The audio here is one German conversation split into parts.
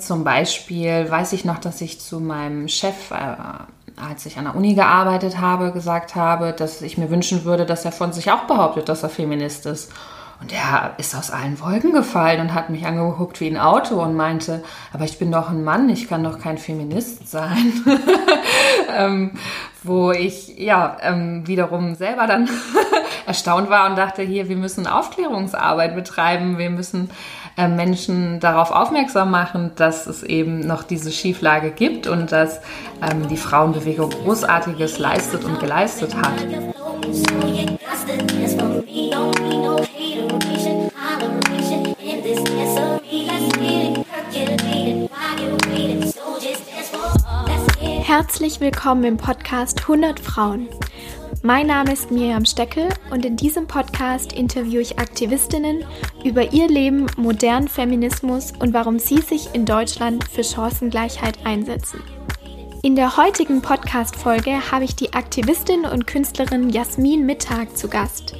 Zum Beispiel weiß ich noch, dass ich zu meinem Chef, äh, als ich an der Uni gearbeitet habe, gesagt habe, dass ich mir wünschen würde, dass er von sich auch behauptet, dass er Feminist ist. Und er ist aus allen Wolken gefallen und hat mich angeguckt wie ein Auto und meinte, aber ich bin doch ein Mann, ich kann doch kein Feminist sein. ähm, wo ich ja ähm, wiederum selber dann erstaunt war und dachte, hier, wir müssen Aufklärungsarbeit betreiben, wir müssen Menschen darauf aufmerksam machen, dass es eben noch diese Schieflage gibt und dass ähm, die Frauenbewegung Großartiges leistet und geleistet hat. Herzlich willkommen im Podcast 100 Frauen. Mein Name ist Miriam Steckel und in diesem Podcast interviewe ich Aktivistinnen über ihr Leben, modernen Feminismus und warum sie sich in Deutschland für Chancengleichheit einsetzen. In der heutigen Podcast-Folge habe ich die Aktivistin und Künstlerin Jasmin Mittag zu Gast.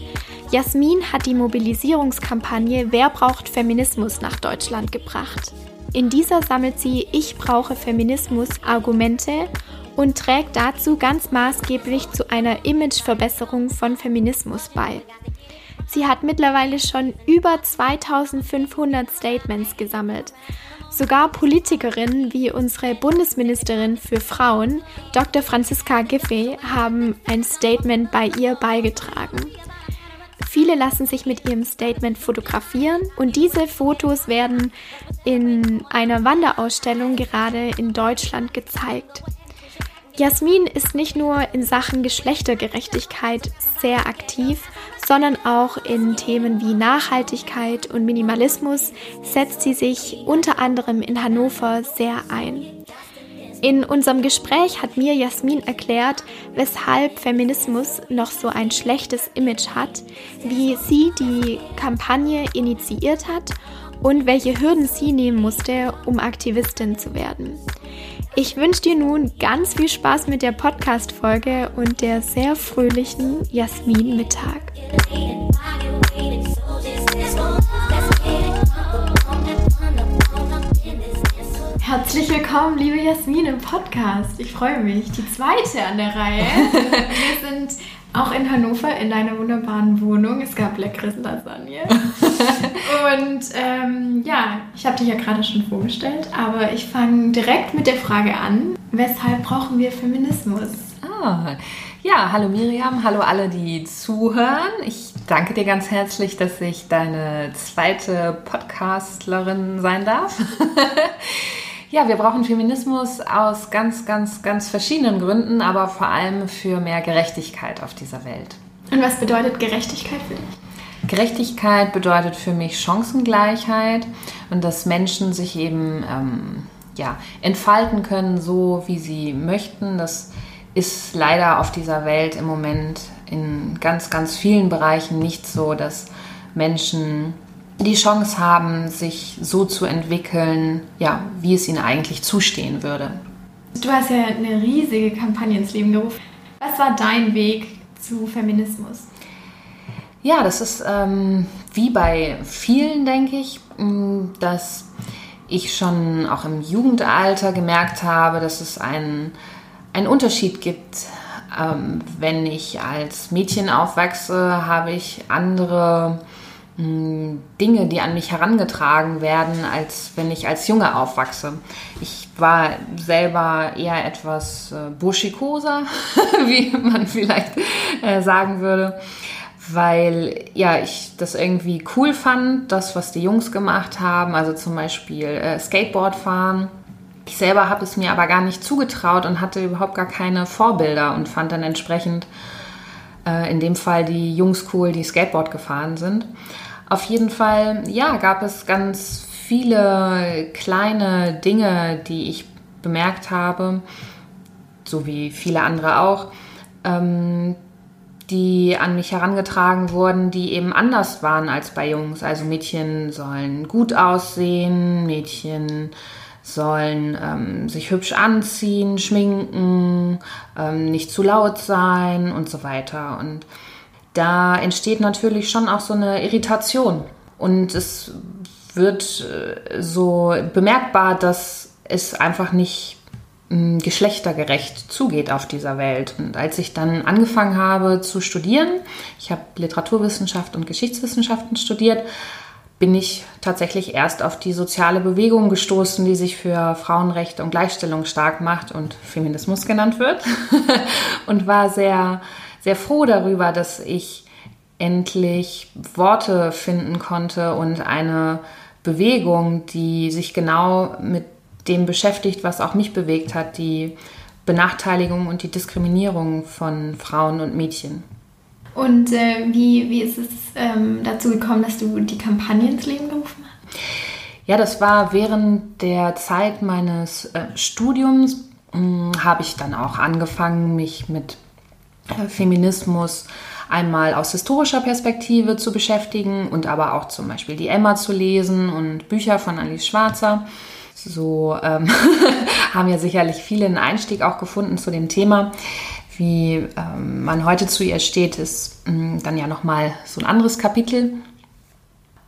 Jasmin hat die Mobilisierungskampagne Wer braucht Feminismus nach Deutschland gebracht. In dieser sammelt sie Ich brauche Feminismus Argumente und trägt dazu ganz maßgeblich zu einer Imageverbesserung von Feminismus bei. Sie hat mittlerweile schon über 2500 Statements gesammelt. Sogar Politikerinnen wie unsere Bundesministerin für Frauen, Dr. Franziska Giffey, haben ein Statement bei ihr beigetragen. Viele lassen sich mit ihrem Statement fotografieren und diese Fotos werden in einer Wanderausstellung gerade in Deutschland gezeigt. Jasmin ist nicht nur in Sachen Geschlechtergerechtigkeit sehr aktiv, sondern auch in Themen wie Nachhaltigkeit und Minimalismus setzt sie sich unter anderem in Hannover sehr ein. In unserem Gespräch hat mir Jasmin erklärt, weshalb Feminismus noch so ein schlechtes Image hat, wie sie die Kampagne initiiert hat und welche Hürden sie nehmen musste, um Aktivistin zu werden. Ich wünsche dir nun ganz viel Spaß mit der Podcast-Folge und der sehr fröhlichen Jasmin Mittag. Herzlich willkommen, liebe Jasmin, im Podcast. Ich freue mich. Die zweite an der Reihe. Wir sind auch in Hannover in deiner wunderbaren Wohnung. Es gab leckeres Lasagne. Und ähm, ja, ich habe dich ja gerade schon vorgestellt, aber ich fange direkt mit der Frage an, weshalb brauchen wir Feminismus? Ah, ja, hallo Miriam, hallo alle, die zuhören. Ich danke dir ganz herzlich, dass ich deine zweite Podcastlerin sein darf. Ja, wir brauchen Feminismus aus ganz, ganz, ganz verschiedenen Gründen, aber vor allem für mehr Gerechtigkeit auf dieser Welt. Und was bedeutet Gerechtigkeit für dich? Gerechtigkeit bedeutet für mich Chancengleichheit und dass Menschen sich eben ähm, ja, entfalten können, so wie sie möchten. Das ist leider auf dieser Welt im Moment in ganz, ganz vielen Bereichen nicht so, dass Menschen die Chance haben, sich so zu entwickeln, ja, wie es ihnen eigentlich zustehen würde. Du hast ja eine riesige Kampagne ins Leben gerufen. Was war dein Weg zu Feminismus? Ja, das ist ähm, wie bei vielen, denke ich, dass ich schon auch im Jugendalter gemerkt habe, dass es einen, einen Unterschied gibt. Ähm, wenn ich als Mädchen aufwachse, habe ich andere Dinge, die an mich herangetragen werden, als wenn ich als Junge aufwachse. Ich war selber eher etwas äh, burschikoser, wie man vielleicht äh, sagen würde, weil ja ich das irgendwie cool fand, das was die Jungs gemacht haben, also zum Beispiel äh, Skateboard fahren. Ich selber habe es mir aber gar nicht zugetraut und hatte überhaupt gar keine Vorbilder und fand dann entsprechend äh, in dem Fall die Jungs cool, die Skateboard gefahren sind. Auf jeden Fall, ja, gab es ganz viele kleine Dinge, die ich bemerkt habe, so wie viele andere auch, ähm, die an mich herangetragen wurden, die eben anders waren als bei Jungs. Also Mädchen sollen gut aussehen, Mädchen sollen ähm, sich hübsch anziehen, schminken, ähm, nicht zu laut sein und so weiter. Und da entsteht natürlich schon auch so eine Irritation. Und es wird äh, so bemerkbar, dass es einfach nicht geschlechtergerecht zugeht auf dieser Welt. Und als ich dann angefangen habe zu studieren, ich habe Literaturwissenschaft und Geschichtswissenschaften studiert, bin ich tatsächlich erst auf die soziale Bewegung gestoßen, die sich für Frauenrechte und Gleichstellung stark macht und Feminismus genannt wird. und war sehr, sehr froh darüber, dass ich endlich Worte finden konnte und eine Bewegung, die sich genau mit dem beschäftigt, was auch mich bewegt hat, die Benachteiligung und die Diskriminierung von Frauen und Mädchen. Und äh, wie, wie ist es ähm, dazu gekommen, dass du die Kampagne ins Leben gerufen hast? Ja, das war während der Zeit meines äh, Studiums, hm, habe ich dann auch angefangen, mich mit äh, Feminismus einmal aus historischer Perspektive zu beschäftigen und aber auch zum Beispiel die Emma zu lesen und Bücher von Alice Schwarzer. So ähm, haben ja sicherlich viele einen Einstieg auch gefunden zu dem Thema. Wie ähm, man heute zu ihr steht, ist mh, dann ja nochmal so ein anderes Kapitel.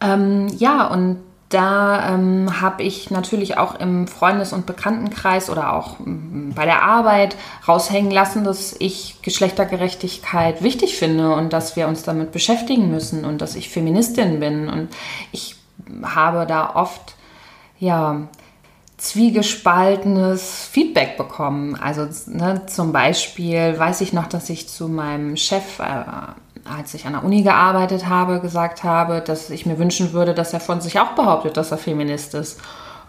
Ähm, ja, und da ähm, habe ich natürlich auch im Freundes- und Bekanntenkreis oder auch ähm, bei der Arbeit raushängen lassen, dass ich Geschlechtergerechtigkeit wichtig finde und dass wir uns damit beschäftigen müssen und dass ich Feministin bin. Und ich habe da oft, ja, zwiegespaltenes Feedback bekommen. Also ne, zum Beispiel weiß ich noch, dass ich zu meinem Chef, äh, als ich an der Uni gearbeitet habe, gesagt habe, dass ich mir wünschen würde, dass er von sich auch behauptet, dass er Feminist ist.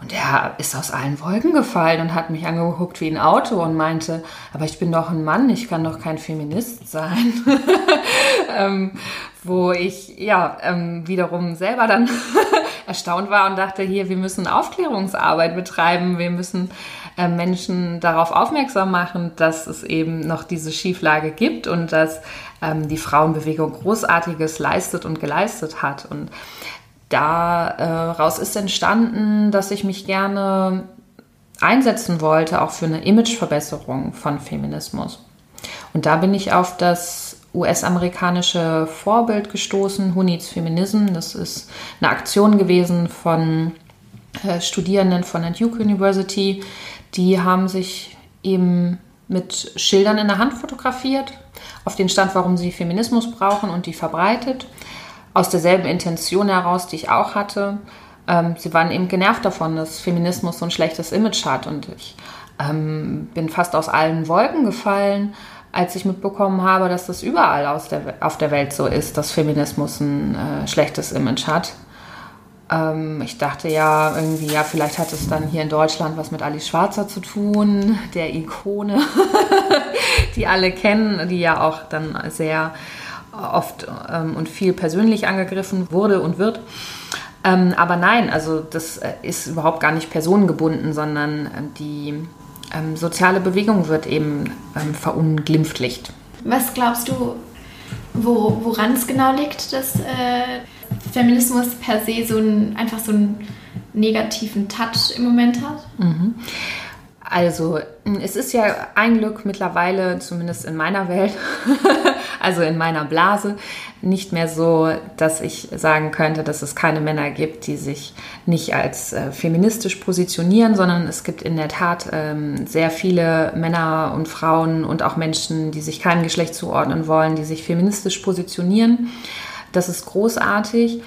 Und er ist aus allen Wolken gefallen und hat mich angeguckt wie ein Auto und meinte, aber ich bin doch ein Mann, ich kann doch kein Feminist sein. ähm, wo ich ja ähm, wiederum selber dann erstaunt war und dachte, hier, wir müssen Aufklärungsarbeit betreiben, wir müssen äh, Menschen darauf aufmerksam machen, dass es eben noch diese Schieflage gibt und dass ähm, die Frauenbewegung Großartiges leistet und geleistet hat. Und daraus äh, ist entstanden, dass ich mich gerne einsetzen wollte, auch für eine Imageverbesserung von Feminismus. Und da bin ich auf das US-amerikanische Vorbild gestoßen, Who Needs Feminism. Das ist eine Aktion gewesen von äh, Studierenden von der Duke University. Die haben sich eben mit Schildern in der Hand fotografiert, auf den Stand, warum sie Feminismus brauchen und die verbreitet. Aus derselben Intention heraus, die ich auch hatte. Ähm, sie waren eben genervt davon, dass Feminismus so ein schlechtes Image hat. Und ich ähm, bin fast aus allen Wolken gefallen als ich mitbekommen habe, dass das überall der, auf der Welt so ist, dass Feminismus ein äh, schlechtes Image hat. Ähm, ich dachte ja irgendwie, ja, vielleicht hat es dann hier in Deutschland was mit Alice Schwarzer zu tun, der Ikone, die alle kennen, die ja auch dann sehr oft ähm, und viel persönlich angegriffen wurde und wird. Ähm, aber nein, also das äh, ist überhaupt gar nicht personengebunden, sondern äh, die ähm, soziale Bewegung wird eben ähm, verunglimpflicht. Was glaubst du, wo, woran es genau liegt, dass äh, Feminismus per se so ein, einfach so einen negativen Touch im Moment hat? Mhm. Also, es ist ja ein Glück mittlerweile, zumindest in meiner Welt, also in meiner Blase, nicht mehr so, dass ich sagen könnte, dass es keine Männer gibt, die sich nicht als äh, feministisch positionieren, sondern es gibt in der Tat ähm, sehr viele Männer und Frauen und auch Menschen, die sich keinem Geschlecht zuordnen wollen, die sich feministisch positionieren. Das ist großartig.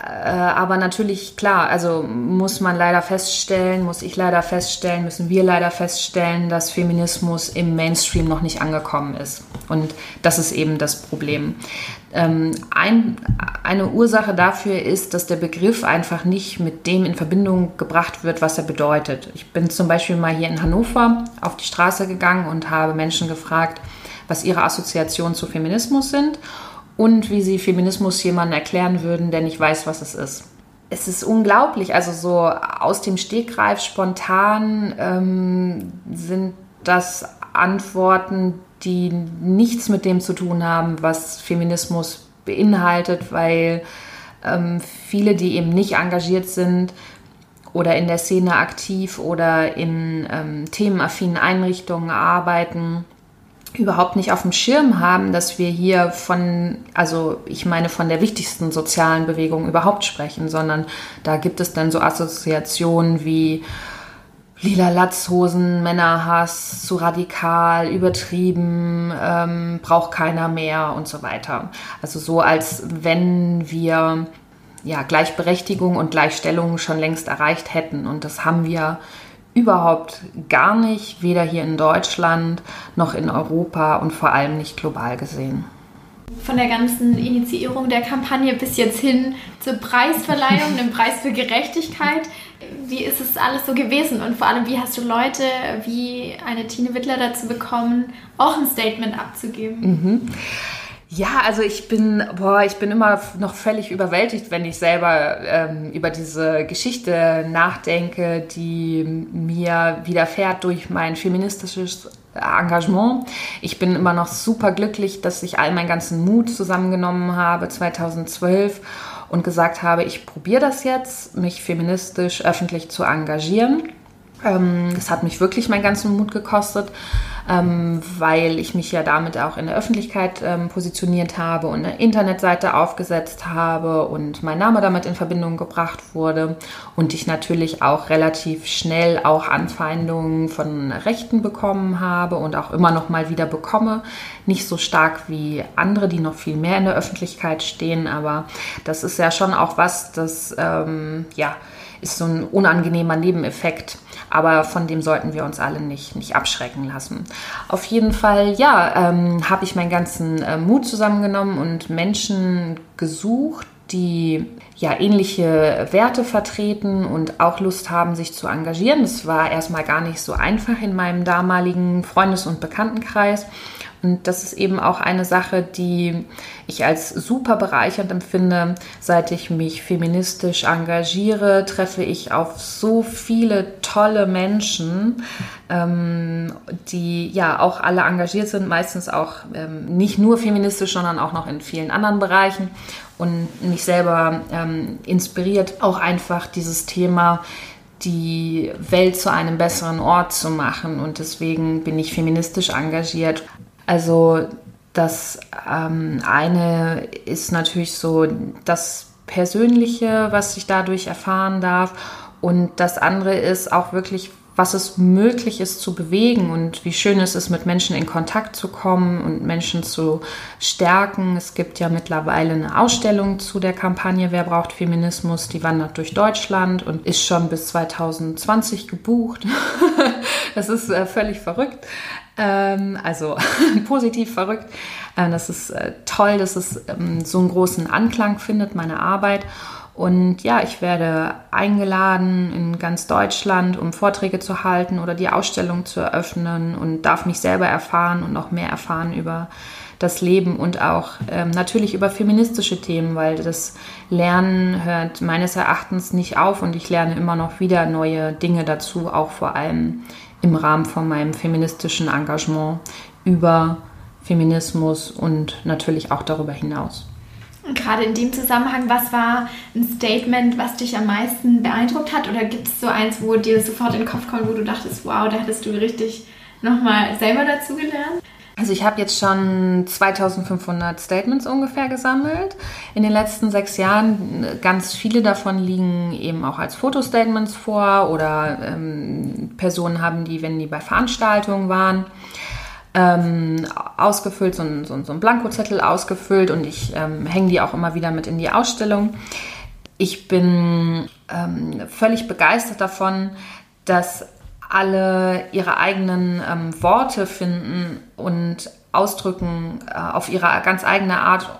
Äh, aber natürlich, klar, also muss man leider feststellen, muss ich leider feststellen, müssen wir leider feststellen, dass Feminismus im Mainstream noch nicht angekommen ist. Und das ist eben das Problem. Ähm, ein, eine Ursache dafür ist, dass der Begriff einfach nicht mit dem in Verbindung gebracht wird, was er bedeutet. Ich bin zum Beispiel mal hier in Hannover auf die Straße gegangen und habe Menschen gefragt, was ihre Assoziationen zu Feminismus sind und wie sie Feminismus jemandem erklären würden, der nicht weiß, was es ist. Es ist unglaublich, also so aus dem Stegreif spontan ähm, sind das Antworten, die nichts mit dem zu tun haben, was Feminismus beinhaltet, weil ähm, viele, die eben nicht engagiert sind oder in der Szene aktiv oder in ähm, themenaffinen Einrichtungen arbeiten, überhaupt nicht auf dem Schirm haben, dass wir hier von, also ich meine von der wichtigsten sozialen Bewegung überhaupt sprechen, sondern da gibt es dann so Assoziationen wie lila Latzhosen, Männerhass, zu radikal, übertrieben, ähm, braucht keiner mehr und so weiter. Also so, als wenn wir ja, Gleichberechtigung und Gleichstellung schon längst erreicht hätten. Und das haben wir überhaupt gar nicht, weder hier in Deutschland noch in Europa und vor allem nicht global gesehen. Von der ganzen Initiierung der Kampagne bis jetzt hin zur Preisverleihung, dem Preis für Gerechtigkeit. Wie ist es alles so gewesen? Und vor allem, wie hast du Leute wie eine Tine Wittler dazu bekommen, auch ein Statement abzugeben? Mhm. Ja, also ich bin, boah, ich bin immer noch völlig überwältigt, wenn ich selber ähm, über diese Geschichte nachdenke, die mir widerfährt durch mein feministisches Engagement. Ich bin immer noch super glücklich, dass ich all meinen ganzen Mut zusammengenommen habe 2012 und gesagt habe, ich probiere das jetzt, mich feministisch öffentlich zu engagieren. Ähm, das hat mich wirklich meinen ganzen Mut gekostet ähm, weil ich mich ja damit auch in der Öffentlichkeit ähm, positioniert habe und eine Internetseite aufgesetzt habe und mein Name damit in Verbindung gebracht wurde und ich natürlich auch relativ schnell auch Anfeindungen von Rechten bekommen habe und auch immer noch mal wieder bekomme. Nicht so stark wie andere, die noch viel mehr in der Öffentlichkeit stehen, aber das ist ja schon auch was, das ähm, ja ist so ein unangenehmer Nebeneffekt. Aber von dem sollten wir uns alle nicht, nicht abschrecken lassen. Auf jeden Fall, ja, ähm, habe ich meinen ganzen äh, Mut zusammengenommen und Menschen gesucht, die ja ähnliche Werte vertreten und auch Lust haben, sich zu engagieren. Das war erstmal gar nicht so einfach in meinem damaligen Freundes- und Bekanntenkreis. Und das ist eben auch eine Sache, die ich als super bereichernd empfinde. Seit ich mich feministisch engagiere, treffe ich auf so viele tolle Menschen, ähm, die ja auch alle engagiert sind, meistens auch ähm, nicht nur feministisch, sondern auch noch in vielen anderen Bereichen. Und mich selber ähm, inspiriert auch einfach dieses Thema die Welt zu einem besseren Ort zu machen. Und deswegen bin ich feministisch engagiert. Also das ähm, eine ist natürlich so das Persönliche, was ich dadurch erfahren darf. Und das andere ist auch wirklich, was es möglich ist zu bewegen und wie schön es ist, mit Menschen in Kontakt zu kommen und Menschen zu stärken. Es gibt ja mittlerweile eine Ausstellung zu der Kampagne Wer braucht Feminismus? Die wandert durch Deutschland und ist schon bis 2020 gebucht. das ist äh, völlig verrückt. Ähm, also positiv verrückt. Äh, das ist äh, toll, dass es ähm, so einen großen Anklang findet, meine Arbeit. Und ja, ich werde eingeladen in ganz Deutschland, um Vorträge zu halten oder die Ausstellung zu eröffnen und darf mich selber erfahren und noch mehr erfahren über das Leben und auch ähm, natürlich über feministische Themen, weil das Lernen hört meines Erachtens nicht auf und ich lerne immer noch wieder neue Dinge dazu, auch vor allem im Rahmen von meinem feministischen Engagement über Feminismus und natürlich auch darüber hinaus. Und gerade in dem Zusammenhang, was war ein Statement, was dich am meisten beeindruckt hat? Oder gibt es so eins, wo dir sofort in den Kopf kommt, wo du dachtest, wow, da hättest du richtig nochmal selber dazu gelernt? Also ich habe jetzt schon 2500 Statements ungefähr gesammelt. In den letzten sechs Jahren, ganz viele davon liegen eben auch als Fotostatements vor oder ähm, Personen haben die, wenn die bei Veranstaltungen waren, ähm, ausgefüllt, so ein, so, so ein Blankozettel ausgefüllt und ich ähm, hänge die auch immer wieder mit in die Ausstellung. Ich bin ähm, völlig begeistert davon, dass alle ihre eigenen ähm, Worte finden und ausdrücken äh, auf ihre ganz eigene Art,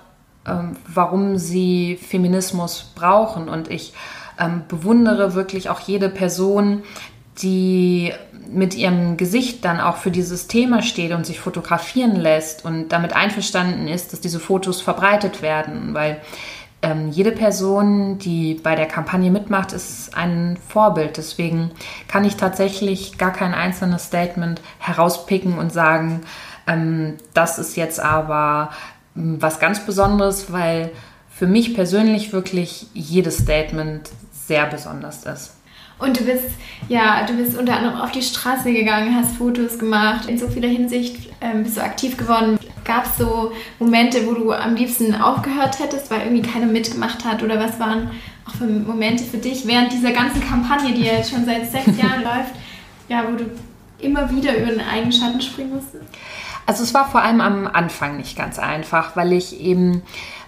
ähm, warum sie Feminismus brauchen. Und ich ähm, bewundere wirklich auch jede Person, die mit ihrem Gesicht dann auch für dieses Thema steht und sich fotografieren lässt und damit einverstanden ist, dass diese Fotos verbreitet werden, weil ähm, jede Person, die bei der Kampagne mitmacht, ist ein Vorbild. Deswegen kann ich tatsächlich gar kein einzelnes Statement herauspicken und sagen, ähm, das ist jetzt aber ähm, was ganz Besonderes, weil für mich persönlich wirklich jedes Statement sehr besonders ist. Und du bist, ja, du bist unter anderem auf die Straße gegangen, hast Fotos gemacht. In so vieler Hinsicht ähm, bist du aktiv geworden. Gab es so Momente, wo du am liebsten aufgehört hättest, weil irgendwie keiner mitgemacht hat? Oder was waren auch für Momente für dich während dieser ganzen Kampagne, die ja jetzt schon seit sechs Jahren läuft, ja, wo du immer wieder über den eigenen Schatten springen musstest? Also es war vor allem am Anfang nicht ganz einfach, weil ich eben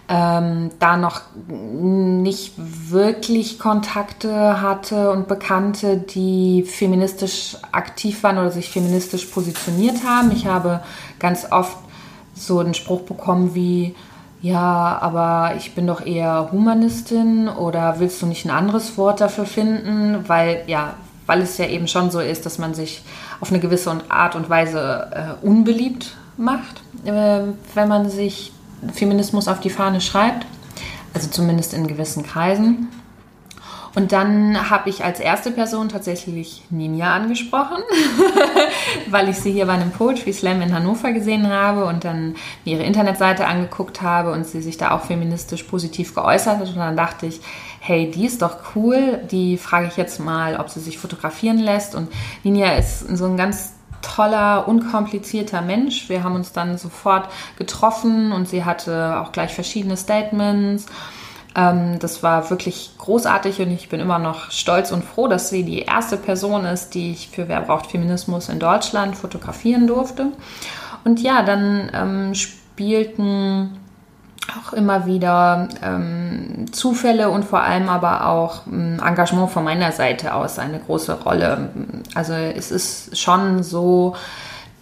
ähm, da noch nicht wirklich Kontakte hatte und Bekannte, die feministisch aktiv waren oder sich feministisch positioniert haben. Ich habe ganz oft so einen Spruch bekommen wie, ja, aber ich bin doch eher Humanistin oder willst du nicht ein anderes Wort dafür finden? Weil, ja, weil es ja eben schon so ist, dass man sich auf eine gewisse Art und Weise äh, unbeliebt macht, äh, wenn man sich Feminismus auf die Fahne schreibt, also zumindest in gewissen Kreisen. Und dann habe ich als erste Person tatsächlich Ninja angesprochen, weil ich sie hier bei einem Poetry Slam in Hannover gesehen habe und dann mir ihre Internetseite angeguckt habe und sie sich da auch feministisch positiv geäußert hat. Und dann dachte ich, hey, die ist doch cool, die frage ich jetzt mal, ob sie sich fotografieren lässt. Und Ninja ist so ein ganz toller, unkomplizierter Mensch. Wir haben uns dann sofort getroffen und sie hatte auch gleich verschiedene Statements. Ähm, das war wirklich großartig und ich bin immer noch stolz und froh, dass sie die erste Person ist, die ich für Wer braucht Feminismus in Deutschland fotografieren durfte. Und ja, dann ähm, spielten auch immer wieder ähm, Zufälle und vor allem aber auch ähm, Engagement von meiner Seite aus eine große Rolle. Also es ist schon so,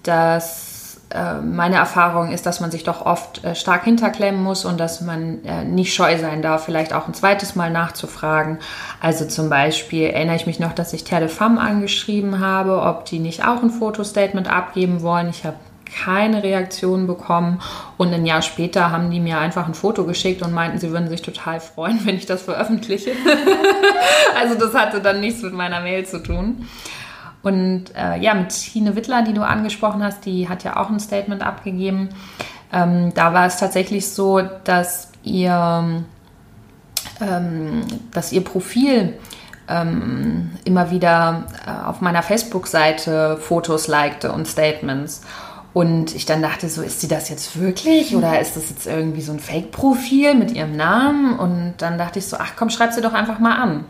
dass äh, meine Erfahrung ist, dass man sich doch oft äh, stark hinterklemmen muss und dass man äh, nicht scheu sein darf, vielleicht auch ein zweites Mal nachzufragen. Also zum Beispiel erinnere ich mich noch, dass ich Femme angeschrieben habe, ob die nicht auch ein Fotostatement abgeben wollen. Ich habe keine Reaktion bekommen. Und ein Jahr später haben die mir einfach ein Foto geschickt und meinten, sie würden sich total freuen, wenn ich das veröffentliche. also das hatte dann nichts mit meiner Mail zu tun. Und äh, ja, mit Hine Wittler, die du angesprochen hast, die hat ja auch ein Statement abgegeben. Ähm, da war es tatsächlich so, dass ihr, ähm, dass ihr Profil ähm, immer wieder äh, auf meiner Facebook-Seite Fotos likte und Statements. Und ich dann dachte so, ist sie das jetzt wirklich oder ist das jetzt irgendwie so ein Fake-Profil mit ihrem Namen? Und dann dachte ich so, ach komm, schreib sie doch einfach mal an.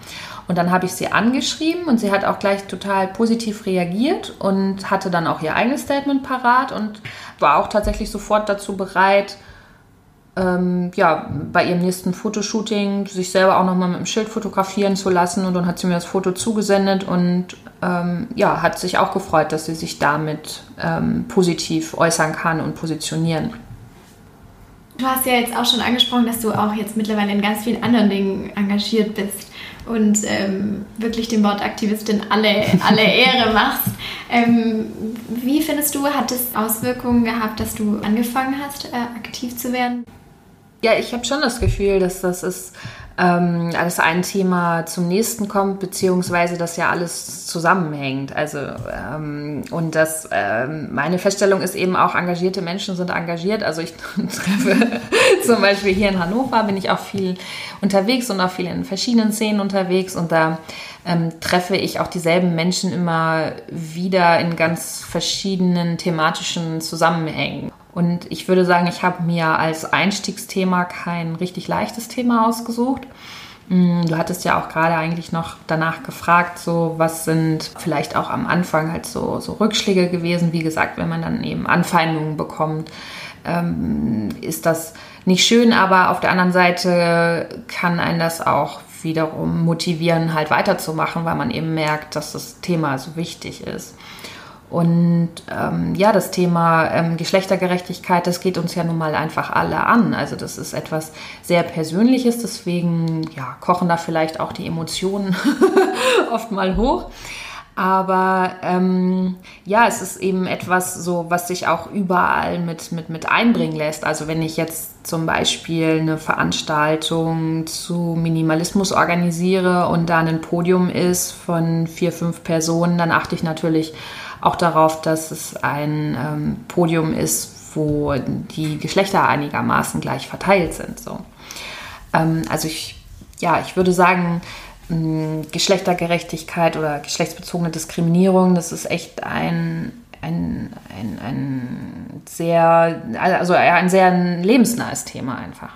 Und dann habe ich sie angeschrieben und sie hat auch gleich total positiv reagiert und hatte dann auch ihr eigenes Statement parat und war auch tatsächlich sofort dazu bereit, ähm, ja, bei ihrem nächsten Fotoshooting sich selber auch nochmal mit dem Schild fotografieren zu lassen. Und dann hat sie mir das Foto zugesendet und ähm, ja, hat sich auch gefreut, dass sie sich damit ähm, positiv äußern kann und positionieren. Du hast ja jetzt auch schon angesprochen, dass du auch jetzt mittlerweile in ganz vielen anderen Dingen engagiert bist und ähm, wirklich dem Wort Aktivistin alle, alle Ehre machst. Ähm, wie findest du, hat es Auswirkungen gehabt, dass du angefangen hast, äh, aktiv zu werden? Ja, ich habe schon das Gefühl, dass das ist, ähm, dass ein Thema zum nächsten kommt, beziehungsweise dass ja alles zusammenhängt. Also ähm, und dass ähm, meine Feststellung ist eben auch, engagierte Menschen sind engagiert. Also ich treffe zum Beispiel hier in Hannover bin ich auch viel unterwegs und auch viel in verschiedenen Szenen unterwegs und da ähm, treffe ich auch dieselben Menschen immer wieder in ganz verschiedenen thematischen Zusammenhängen. Und ich würde sagen, ich habe mir als Einstiegsthema kein richtig leichtes Thema ausgesucht. Mm, du hattest ja auch gerade eigentlich noch danach gefragt, so was sind vielleicht auch am Anfang halt so, so Rückschläge gewesen. Wie gesagt, wenn man dann eben Anfeindungen bekommt, ähm, ist das nicht schön, aber auf der anderen Seite kann einen das auch wiederum motivieren, halt weiterzumachen, weil man eben merkt, dass das Thema so wichtig ist. Und ähm, ja, das Thema ähm, Geschlechtergerechtigkeit, das geht uns ja nun mal einfach alle an. Also das ist etwas sehr Persönliches, deswegen ja, kochen da vielleicht auch die Emotionen oft mal hoch. Aber ähm, ja, es ist eben etwas so, was sich auch überall mit, mit, mit einbringen lässt. Also wenn ich jetzt zum Beispiel eine Veranstaltung zu Minimalismus organisiere und da ein Podium ist von vier, fünf Personen, dann achte ich natürlich auch darauf, dass es ein ähm, Podium ist, wo die Geschlechter einigermaßen gleich verteilt sind. So. Ähm, also ich, ja, ich würde sagen, Geschlechtergerechtigkeit oder geschlechtsbezogene Diskriminierung, das ist echt ein, ein, ein, ein sehr, also ein sehr lebensnahes Thema einfach.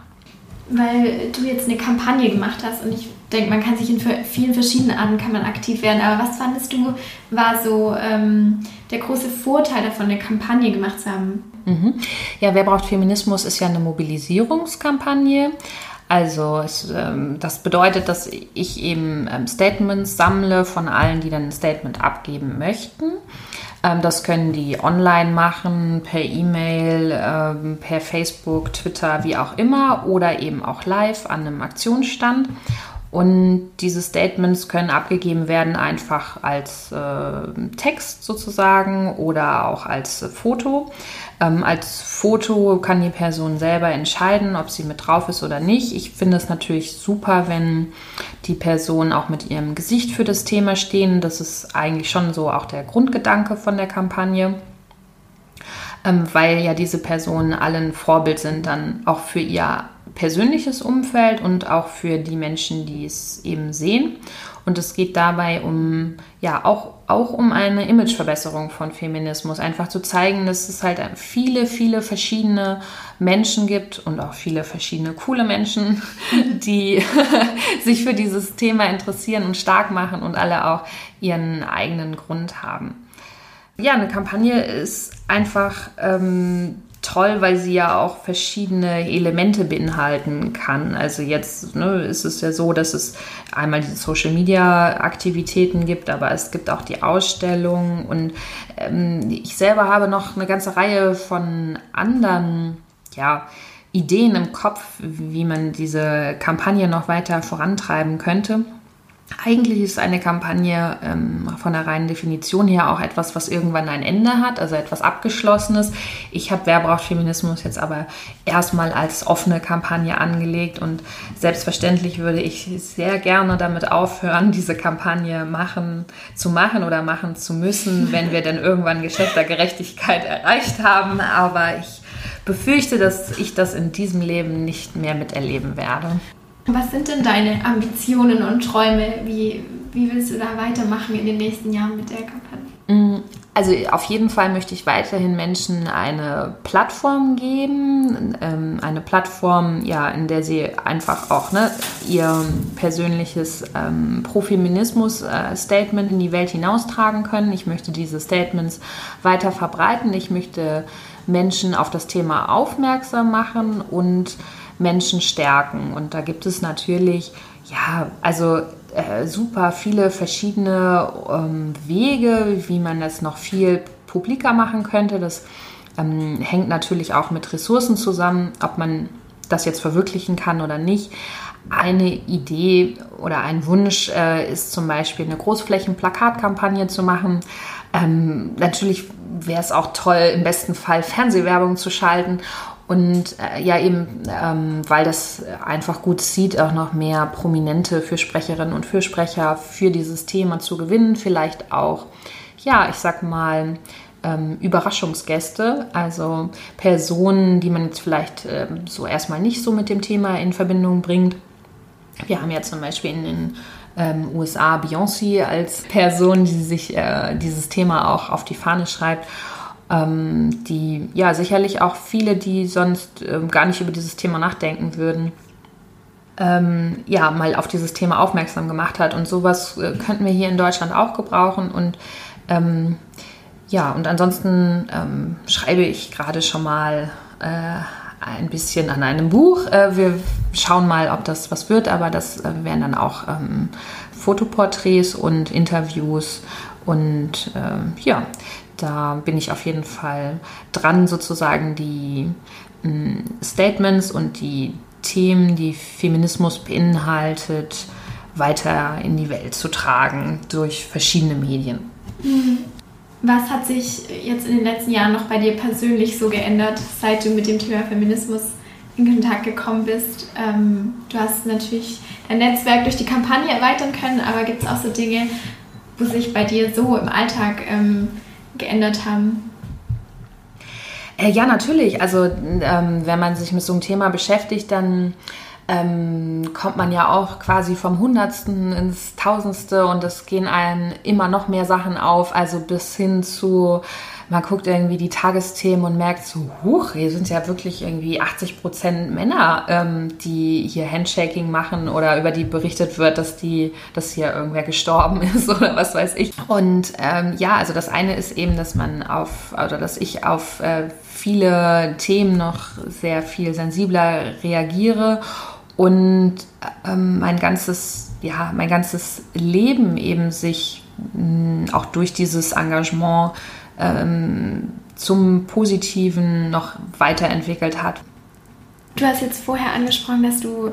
Weil du jetzt eine Kampagne gemacht hast und ich denke, man kann sich in vielen verschiedenen Arten kann man aktiv werden. Aber was fandest du war so ähm, der große Vorteil davon, eine Kampagne gemacht zu haben? Mhm. Ja, wer braucht Feminismus ist ja eine Mobilisierungskampagne. Also es, ähm, das bedeutet, dass ich eben ähm, Statements sammle von allen, die dann ein Statement abgeben möchten. Ähm, das können die online machen, per E-Mail, ähm, per Facebook, Twitter, wie auch immer oder eben auch live an einem Aktionsstand. Und diese Statements können abgegeben werden einfach als äh, Text sozusagen oder auch als äh, Foto. Ähm, als Foto kann die Person selber entscheiden, ob sie mit drauf ist oder nicht. Ich finde es natürlich super, wenn die Personen auch mit ihrem Gesicht für das Thema stehen. Das ist eigentlich schon so auch der Grundgedanke von der Kampagne, ähm, weil ja diese Personen allen Vorbild sind dann auch für ihr persönliches Umfeld und auch für die Menschen, die es eben sehen. Und es geht dabei um, ja, auch, auch um eine Imageverbesserung von Feminismus. Einfach zu zeigen, dass es halt viele, viele verschiedene Menschen gibt und auch viele verschiedene coole Menschen, die sich für dieses Thema interessieren und stark machen und alle auch ihren eigenen Grund haben. Ja, eine Kampagne ist einfach ähm, toll, weil sie ja auch verschiedene Elemente beinhalten kann. Also jetzt ne, ist es ja so, dass es einmal diese Social-Media-Aktivitäten gibt, aber es gibt auch die Ausstellung und ähm, ich selber habe noch eine ganze Reihe von anderen, ja, Ideen im Kopf, wie man diese Kampagne noch weiter vorantreiben könnte. Eigentlich ist eine Kampagne ähm, von der reinen Definition her auch etwas, was irgendwann ein Ende hat, also etwas Abgeschlossenes. Ich habe Wer braucht Feminismus jetzt aber erstmal als offene Kampagne angelegt und selbstverständlich würde ich sehr gerne damit aufhören, diese Kampagne machen zu machen oder machen zu müssen, wenn wir dann irgendwann Geschlechtergerechtigkeit erreicht haben. Aber ich befürchte, dass ich das in diesem Leben nicht mehr miterleben werde. Was sind denn deine Ambitionen und Träume? Wie, wie willst du da weitermachen in den nächsten Jahren mit der Kampagne? Mm, also auf jeden Fall möchte ich weiterhin Menschen eine Plattform geben, ähm, eine Plattform, ja, in der sie einfach auch ne, ihr persönliches ähm, Pro-Feminismus-Statement in die Welt hinaustragen können. Ich möchte diese Statements weiter verbreiten. Ich möchte Menschen auf das Thema aufmerksam machen und Menschen stärken. Und da gibt es natürlich, ja, also äh, super viele verschiedene ähm, Wege, wie man das noch viel publiker machen könnte. Das ähm, hängt natürlich auch mit Ressourcen zusammen, ob man das jetzt verwirklichen kann oder nicht. Eine Idee oder ein Wunsch äh, ist zum Beispiel eine Großflächenplakatkampagne zu machen. Ähm, natürlich wäre es auch toll, im besten Fall Fernsehwerbung zu schalten und äh, ja, eben, ähm, weil das einfach gut sieht, auch noch mehr Prominente Fürsprecherinnen und Fürsprecher für dieses Thema zu gewinnen. Vielleicht auch, ja, ich sag mal, ähm, Überraschungsgäste, also Personen, die man jetzt vielleicht ähm, so erstmal nicht so mit dem Thema in Verbindung bringt. Wir haben ja zum Beispiel in den ähm, USA Beyoncé als Person, die sich äh, dieses Thema auch auf die Fahne schreibt ähm, die ja sicherlich auch viele, die sonst ähm, gar nicht über dieses Thema nachdenken würden, ähm, ja, mal auf dieses Thema aufmerksam gemacht hat. Und sowas äh, könnten wir hier in Deutschland auch gebrauchen. Und ähm, ja, und ansonsten ähm, schreibe ich gerade schon mal äh, ein bisschen an einem Buch. Äh, wir schauen mal, ob das was wird, aber das äh, wären dann auch ähm, Fotoporträts und Interviews. Und äh, ja, da bin ich auf jeden Fall dran, sozusagen die äh, Statements und die Themen, die Feminismus beinhaltet, weiter in die Welt zu tragen durch verschiedene Medien. Mhm. Was hat sich jetzt in den letzten Jahren noch bei dir persönlich so geändert, seit du mit dem Thema Feminismus in Kontakt gekommen bist? Ähm, du hast natürlich dein Netzwerk durch die Kampagne erweitern können, aber gibt es auch so Dinge, wo sich bei dir so im Alltag ähm, geändert haben? Äh, ja, natürlich. Also ähm, wenn man sich mit so einem Thema beschäftigt, dann ähm, kommt man ja auch quasi vom Hundertsten ins Tausendste und es gehen einem immer noch mehr Sachen auf, also bis hin zu man guckt irgendwie die Tagesthemen und merkt so, huch, hier sind ja wirklich irgendwie 80 Prozent Männer, ähm, die hier Handshaking machen oder über die berichtet wird, dass die, dass hier irgendwer gestorben ist oder was weiß ich. Und ähm, ja, also das eine ist eben, dass man auf, oder dass ich auf äh, viele Themen noch sehr viel sensibler reagiere und ähm, mein ganzes, ja, mein ganzes Leben eben sich auch durch dieses Engagement ähm, zum Positiven noch weiterentwickelt hat. Du hast jetzt vorher angesprochen, dass du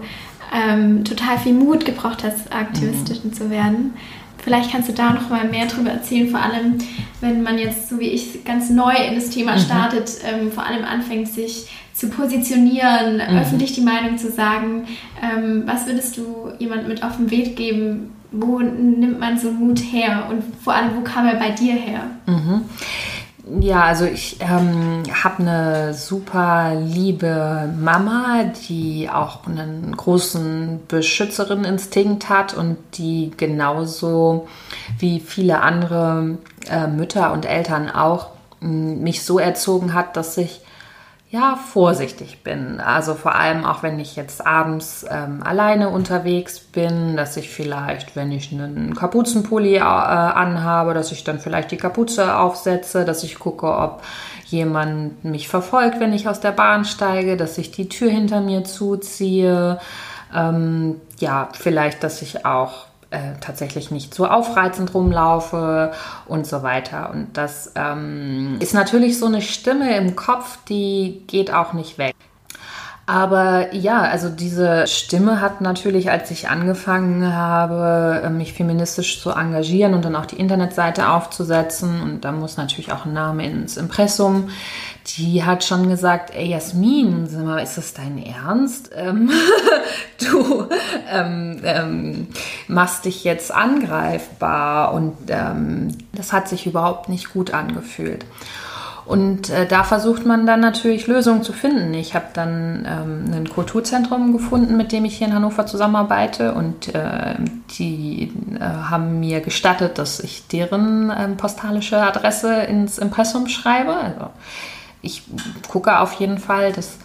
ähm, total viel Mut gebraucht hast, Aktivistin mhm. zu werden. Vielleicht kannst du da noch mal mehr darüber erzählen, vor allem wenn man jetzt, so wie ich, ganz neu in das Thema mhm. startet, ähm, vor allem anfängt, sich zu positionieren, mhm. öffentlich die Meinung zu sagen. Ähm, was würdest du jemandem mit auf den Weg geben, wo nimmt man so Mut her und vor allem, wo kam er bei dir her? Mhm. Ja, also ich ähm, habe eine super liebe Mama, die auch einen großen Beschützerinstinkt hat und die genauso wie viele andere äh, Mütter und Eltern auch mich so erzogen hat, dass ich ja, vorsichtig bin. Also vor allem auch wenn ich jetzt abends ähm, alleine unterwegs bin, dass ich vielleicht, wenn ich einen Kapuzenpulli äh, anhabe, dass ich dann vielleicht die Kapuze aufsetze, dass ich gucke, ob jemand mich verfolgt, wenn ich aus der Bahn steige, dass ich die Tür hinter mir zuziehe. Ähm, ja, vielleicht, dass ich auch äh, tatsächlich nicht so aufreizend rumlaufe und so weiter. Und das ähm, ist natürlich so eine Stimme im Kopf, die geht auch nicht weg. Aber ja, also diese Stimme hat natürlich, als ich angefangen habe, mich feministisch zu engagieren und dann auch die Internetseite aufzusetzen, und da muss natürlich auch ein Name ins Impressum, die hat schon gesagt, ey Jasmin, sag mal, ist das dein Ernst? Ähm, du ähm, ähm, machst dich jetzt angreifbar und ähm, das hat sich überhaupt nicht gut angefühlt. Und äh, da versucht man dann natürlich Lösungen zu finden. Ich habe dann ähm, ein Kulturzentrum gefunden, mit dem ich hier in Hannover zusammenarbeite und äh, die äh, haben mir gestattet, dass ich deren ähm, postalische Adresse ins Impressum schreibe. Also ich gucke auf jeden Fall, dass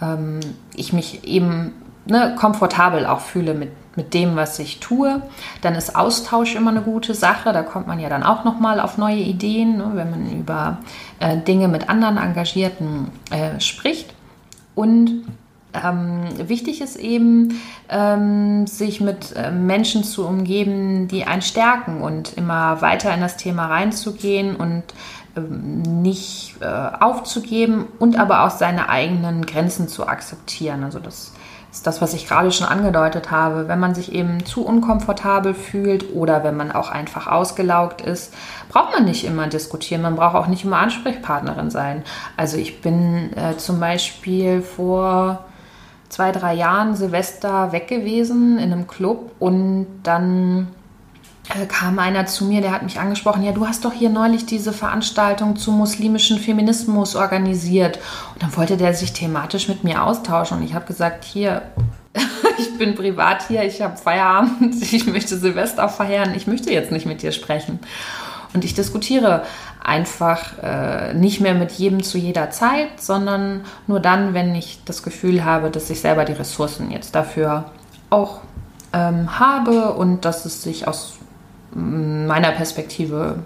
ähm, ich mich eben ne, komfortabel auch fühle mit mit dem, was ich tue. Dann ist Austausch immer eine gute Sache. Da kommt man ja dann auch noch mal auf neue Ideen, ne, wenn man über äh, Dinge mit anderen Engagierten äh, spricht. Und ähm, wichtig ist eben, ähm, sich mit äh, Menschen zu umgeben, die einen stärken und immer weiter in das Thema reinzugehen und ähm, nicht aufzugeben und aber auch seine eigenen Grenzen zu akzeptieren. Also das ist das, was ich gerade schon angedeutet habe. Wenn man sich eben zu unkomfortabel fühlt oder wenn man auch einfach ausgelaugt ist, braucht man nicht immer diskutieren. Man braucht auch nicht immer Ansprechpartnerin sein. Also ich bin äh, zum Beispiel vor zwei, drei Jahren Silvester weg gewesen in einem Club und dann kam einer zu mir, der hat mich angesprochen, ja, du hast doch hier neulich diese Veranstaltung zum muslimischen Feminismus organisiert. Und dann wollte der sich thematisch mit mir austauschen. Und ich habe gesagt, hier, ich bin privat hier, ich habe Feierabend, ich möchte Silvester feiern, ich möchte jetzt nicht mit dir sprechen. Und ich diskutiere einfach äh, nicht mehr mit jedem zu jeder Zeit, sondern nur dann, wenn ich das Gefühl habe, dass ich selber die Ressourcen jetzt dafür auch ähm, habe und dass es sich aus meiner Perspektive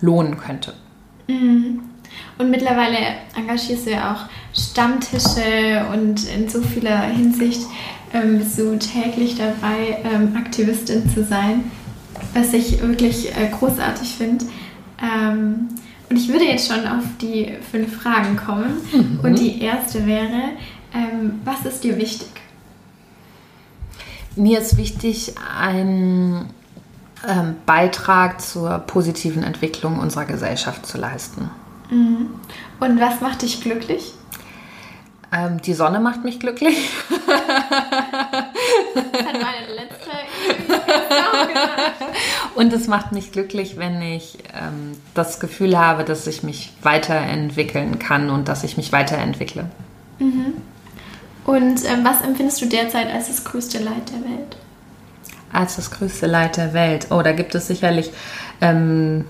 lohnen könnte. Mhm. Und mittlerweile engagierst du ja auch Stammtische und in so vieler Hinsicht ähm, bist du täglich dabei, ähm, Aktivistin zu sein, was ich wirklich äh, großartig finde. Ähm, und ich würde jetzt schon auf die fünf Fragen kommen. Mhm. Und die erste wäre, ähm, was ist dir wichtig? Mir ist wichtig, ein ähm, Beitrag zur positiven Entwicklung unserer Gesellschaft zu leisten. Mhm. Und was macht dich glücklich? Ähm, die Sonne macht mich glücklich. das hat meine letzte Und es macht mich glücklich, wenn ich ähm, das Gefühl habe, dass ich mich weiterentwickeln kann und dass ich mich weiterentwickle. Mhm. Und ähm, was empfindest du derzeit als das größte Leid der Welt? Als das größte Leid der Welt. Oh, da gibt es sicherlich ähm,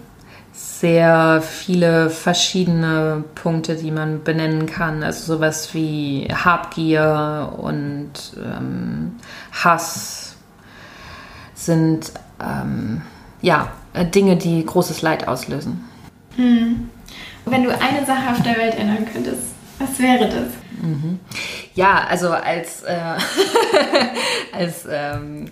sehr viele verschiedene Punkte, die man benennen kann. Also sowas wie Habgier und ähm, Hass sind ähm, ja Dinge, die großes Leid auslösen. Hm. Wenn du eine Sache auf der Welt ändern könntest, was wäre das? Mhm. Ja, also als, äh, als ähm,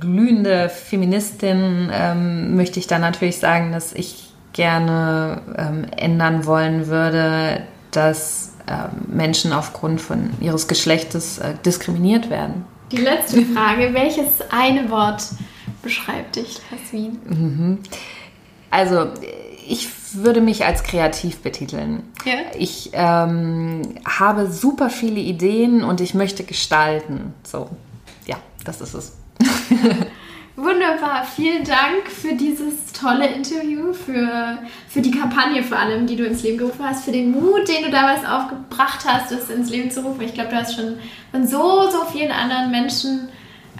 glühende Feministin ähm, möchte ich da natürlich sagen, dass ich gerne ähm, ändern wollen würde, dass ähm, Menschen aufgrund von ihres Geschlechtes äh, diskriminiert werden. Die letzte Frage, welches eine Wort beschreibt dich, Jasmin? Mhm. Also ich würde mich als kreativ betiteln. Ja. Ich ähm, habe super viele Ideen und ich möchte gestalten. So, ja, das ist es. Wunderbar, vielen Dank für dieses tolle Interview, für, für die Kampagne vor allem, die du ins Leben gerufen hast, für den Mut, den du damals aufgebracht hast, das ins Leben zu rufen. Ich glaube, du hast schon von so, so vielen anderen Menschen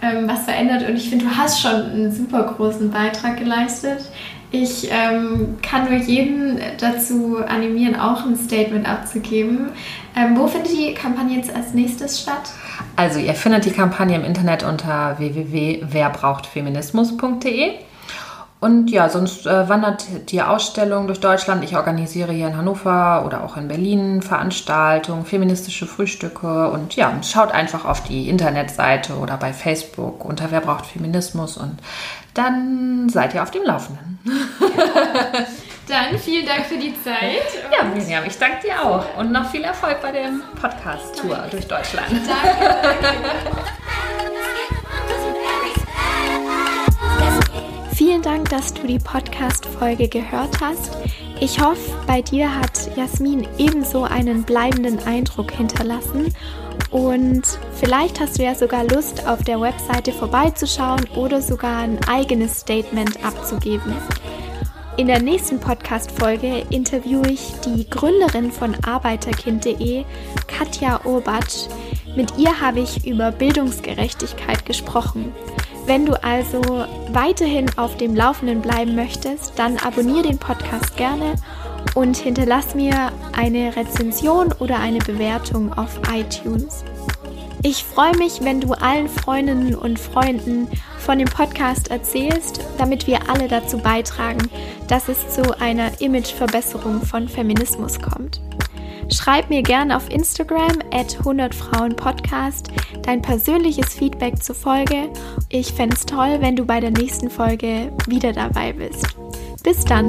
ähm, was verändert und ich finde, du hast schon einen super großen Beitrag geleistet. Ich ähm, kann nur jeden dazu animieren, auch ein Statement abzugeben. Ähm, wo findet die Kampagne jetzt als nächstes statt? Also ihr findet die Kampagne im Internet unter www.werbrauchtfeminismus.de. Und ja, sonst äh, wandert die Ausstellung durch Deutschland. Ich organisiere hier in Hannover oder auch in Berlin Veranstaltungen, feministische Frühstücke und ja, schaut einfach auf die Internetseite oder bei Facebook unter Wer braucht Feminismus und dann seid ihr auf dem Laufenden. Dann vielen Dank für die Zeit. Ja, Miriam, ich danke dir auch. Und noch viel Erfolg bei der Podcast-Tour durch Deutschland. Danke. danke. Vielen Dank, dass du die Podcast-Folge gehört hast. Ich hoffe, bei dir hat Jasmin ebenso einen bleibenden Eindruck hinterlassen und vielleicht hast du ja sogar Lust, auf der Webseite vorbeizuschauen oder sogar ein eigenes Statement abzugeben. In der nächsten Podcast-Folge interviewe ich die Gründerin von Arbeiterkind.de, Katja Urbatsch. Mit ihr habe ich über Bildungsgerechtigkeit gesprochen. Wenn du also weiterhin auf dem Laufenden bleiben möchtest, dann abonniere den Podcast gerne und hinterlass mir eine Rezension oder eine Bewertung auf iTunes. Ich freue mich, wenn du allen Freundinnen und Freunden von dem Podcast erzählst, damit wir alle dazu beitragen, dass es zu einer Imageverbesserung von Feminismus kommt. Schreib mir gerne auf Instagram at 100frauenpodcast dein persönliches Feedback zur Folge. Ich fände es toll, wenn du bei der nächsten Folge wieder dabei bist. Bis dann!